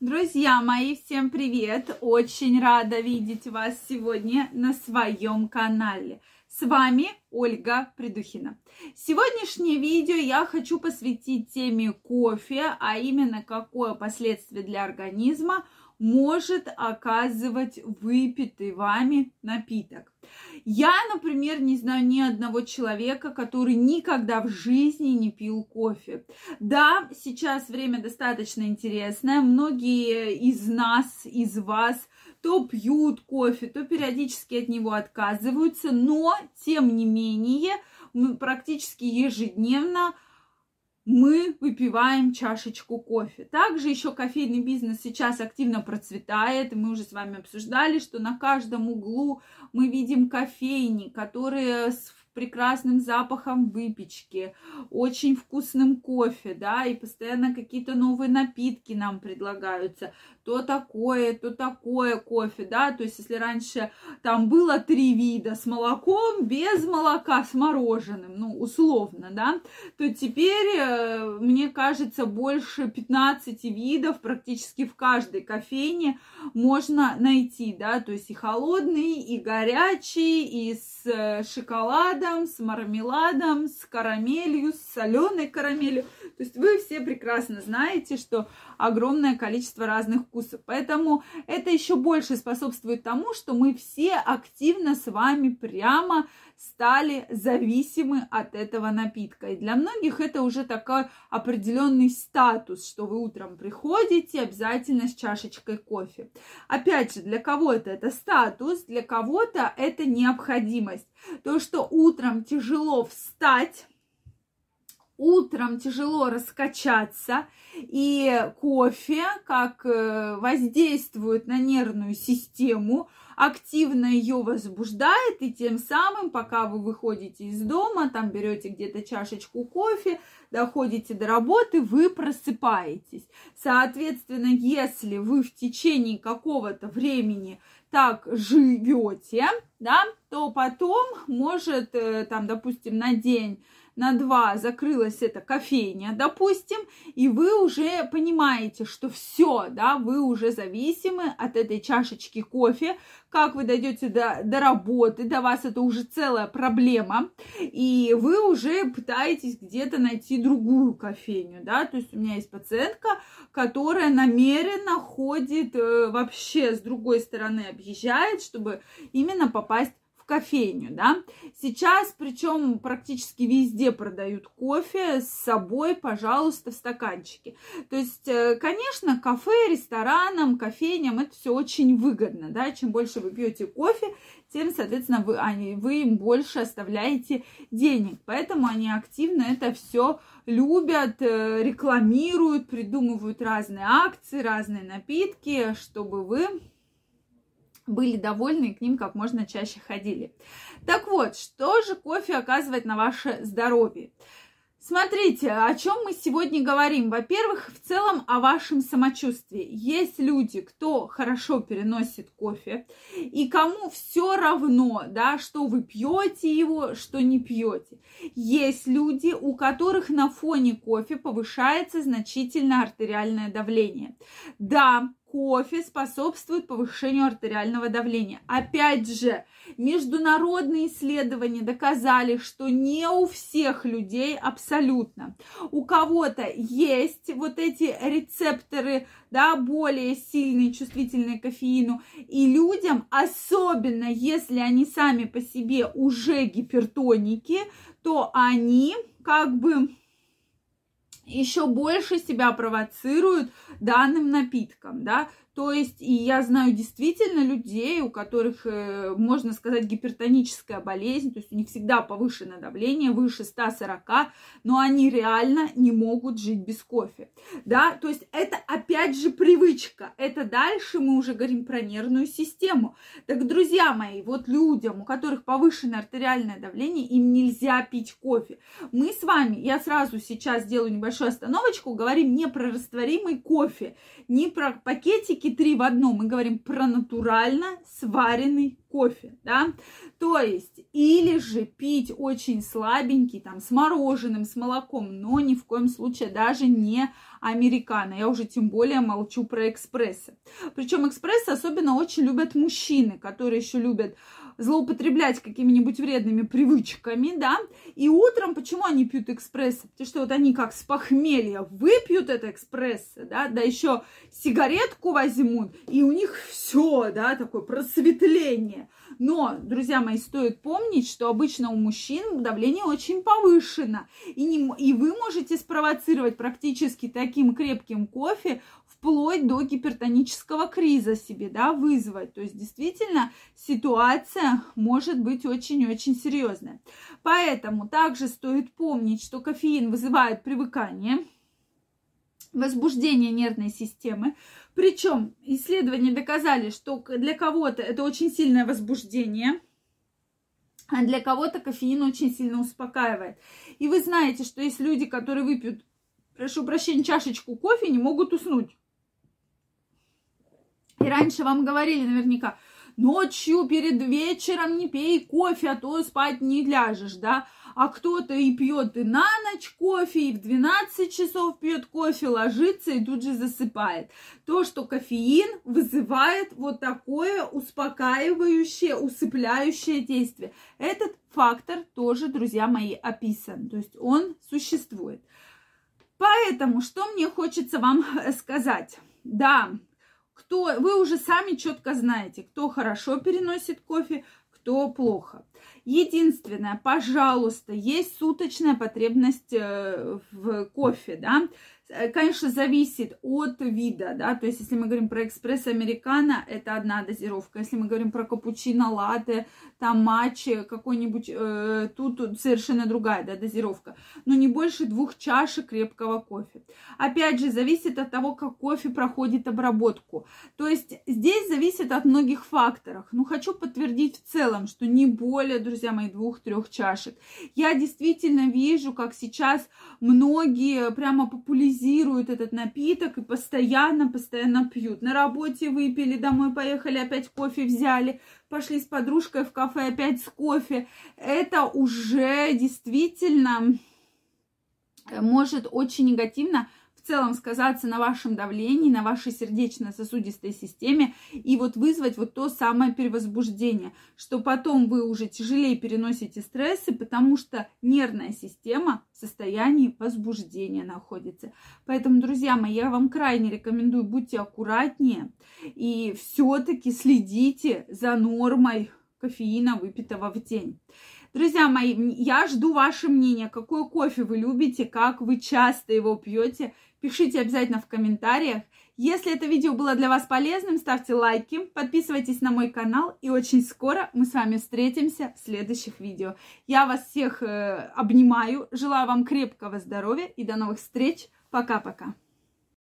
Друзья мои, всем привет! Очень рада видеть вас сегодня на своем канале. С вами Ольга Придухина. Сегодняшнее видео я хочу посвятить теме кофе, а именно какое последствие для организма может оказывать выпитый вами напиток. Я, например, не знаю ни одного человека, который никогда в жизни не пил кофе. Да, сейчас время достаточно интересное. Многие из нас, из вас то пьют кофе, то периодически от него отказываются, но, тем не менее, мы практически ежедневно мы выпиваем чашечку кофе. Также еще кофейный бизнес сейчас активно процветает. Мы уже с вами обсуждали, что на каждом углу мы видим кофейни, которые с прекрасным запахом выпечки, очень вкусным кофе, да, и постоянно какие-то новые напитки нам предлагаются. То такое, то такое кофе, да, то есть если раньше там было три вида с молоком, без молока, с мороженым, ну, условно, да, то теперь, э, мне кажется, больше 15 видов практически в каждой кофейне можно найти, да, то есть и холодный, и горячий, и с э, шоколадом, шоколадом, с мармеладом, с карамелью, с соленой карамелью. То есть вы все прекрасно знаете, что огромное количество разных вкусов. Поэтому это еще больше способствует тому, что мы все активно с вами прямо стали зависимы от этого напитка. И для многих это уже такой определенный статус, что вы утром приходите обязательно с чашечкой кофе. Опять же, для кого-то это статус, для кого-то это необходимость. То, что утром тяжело встать, утром тяжело раскачаться, и кофе как э, воздействует на нервную систему, активно ее возбуждает, и тем самым, пока вы выходите из дома, там берете где-то чашечку кофе, доходите до работы, вы просыпаетесь. Соответственно, если вы в течение какого-то времени так живете, да, то потом может, э, там, допустим, на день на два закрылась эта кофейня, допустим, и вы уже понимаете, что все, да, вы уже зависимы от этой чашечки кофе, как вы дойдете до, до работы, до вас это уже целая проблема, и вы уже пытаетесь где-то найти другую кофейню, да, то есть у меня есть пациентка, которая намеренно ходит э, вообще с другой стороны, объезжает, чтобы именно попасть кофейню, да. Сейчас, причем практически везде продают кофе с собой, пожалуйста, в стаканчике. То есть, э, конечно, кафе, ресторанам, кофейням это все очень выгодно, да. Чем больше вы пьете кофе, тем, соответственно, вы, они, вы им больше оставляете денег. Поэтому они активно это все любят, э, рекламируют, придумывают разные акции, разные напитки, чтобы вы были довольны и к ним как можно чаще ходили. Так вот, что же кофе оказывает на ваше здоровье? Смотрите, о чем мы сегодня говорим. Во-первых, в целом о вашем самочувствии. Есть люди, кто хорошо переносит кофе, и кому все равно, да, что вы пьете его, что не пьете. Есть люди, у которых на фоне кофе повышается значительно артериальное давление. Да, кофе способствует повышению артериального давления. Опять же, международные исследования доказали, что не у всех людей абсолютно. У кого-то есть вот эти рецепторы, да, более сильные, чувствительные к кофеину. И людям, особенно если они сами по себе уже гипертоники, то они как бы еще больше себя провоцируют данным напитком, да, то есть, и я знаю действительно людей, у которых, э, можно сказать, гипертоническая болезнь, то есть у них всегда повышенное давление, выше 140, но они реально не могут жить без кофе. Да, то есть это опять же привычка. Это дальше мы уже говорим про нервную систему. Так, друзья мои, вот людям, у которых повышенное артериальное давление, им нельзя пить кофе. Мы с вами, я сразу сейчас небольшой небольшую остановочку, говорим не про растворимый кофе, не про пакетики три в одном, мы говорим про натурально сваренный кофе, да, то есть или же пить очень слабенький, там, с мороженым, с молоком, но ни в коем случае даже не американо, я уже тем более молчу про экспрессы. Причем экспрессы особенно очень любят мужчины, которые еще любят злоупотреблять какими-нибудь вредными привычками, да, и утром почему они пьют экспрессы? Потому что вот они как с похмелья выпьют это экспрессы, да, да еще сигаретку возьмут, и у них все, да, такое просветление. Но, друзья мои, стоит помнить, что обычно у мужчин давление очень повышено, и, не, и вы можете спровоцировать практически таким крепким кофе вплоть до гипертонического криза себе, да, вызвать. То есть действительно ситуация может быть очень-очень серьезная. Поэтому также стоит помнить, что кофеин вызывает привыкание, возбуждение нервной системы. Причем исследования доказали, что для кого-то это очень сильное возбуждение, а для кого-то кофеин очень сильно успокаивает. И вы знаете, что есть люди, которые выпьют, прошу прощения, чашечку кофе, не могут уснуть. И раньше вам говорили наверняка, ночью перед вечером не пей кофе, а то спать не ляжешь, да. А кто-то и пьет и на ночь кофе, и в 12 часов пьет кофе, ложится и тут же засыпает. То, что кофеин вызывает вот такое успокаивающее, усыпляющее действие. Этот фактор тоже, друзья мои, описан. То есть он существует. Поэтому, что мне хочется вам сказать? Да, кто, вы уже сами четко знаете, кто хорошо переносит кофе, кто плохо. Единственное, пожалуйста, есть суточная потребность э, в кофе, да, Э, конечно, зависит от вида, да, то есть если мы говорим про экспресс американо, это одна дозировка, если мы говорим про капучино, латте, там матчи какой-нибудь, э, тут, совершенно другая, да, дозировка, но не больше двух чашек крепкого кофе. Опять же, зависит от того, как кофе проходит обработку, то есть здесь зависит от многих факторов, ну, хочу подтвердить в целом, что не более, друзья мои, двух-трех чашек. Я действительно вижу, как сейчас многие прямо популяризируют этот напиток и постоянно, постоянно пьют. На работе выпили, домой поехали, опять кофе взяли, пошли с подружкой в кафе, опять с кофе. Это уже действительно может очень негативно целом сказаться на вашем давлении, на вашей сердечно-сосудистой системе и вот вызвать вот то самое перевозбуждение, что потом вы уже тяжелее переносите стрессы, потому что нервная система в состоянии возбуждения находится. Поэтому, друзья мои, я вам крайне рекомендую, будьте аккуратнее и все-таки следите за нормой кофеина, выпитого в день. Друзья мои, я жду ваше мнение, какой кофе вы любите, как вы часто его пьете. Пишите обязательно в комментариях. Если это видео было для вас полезным, ставьте лайки, подписывайтесь на мой канал, и очень скоро мы с вами встретимся в следующих видео. Я вас всех э, обнимаю, желаю вам крепкого здоровья и до новых встреч. Пока-пока.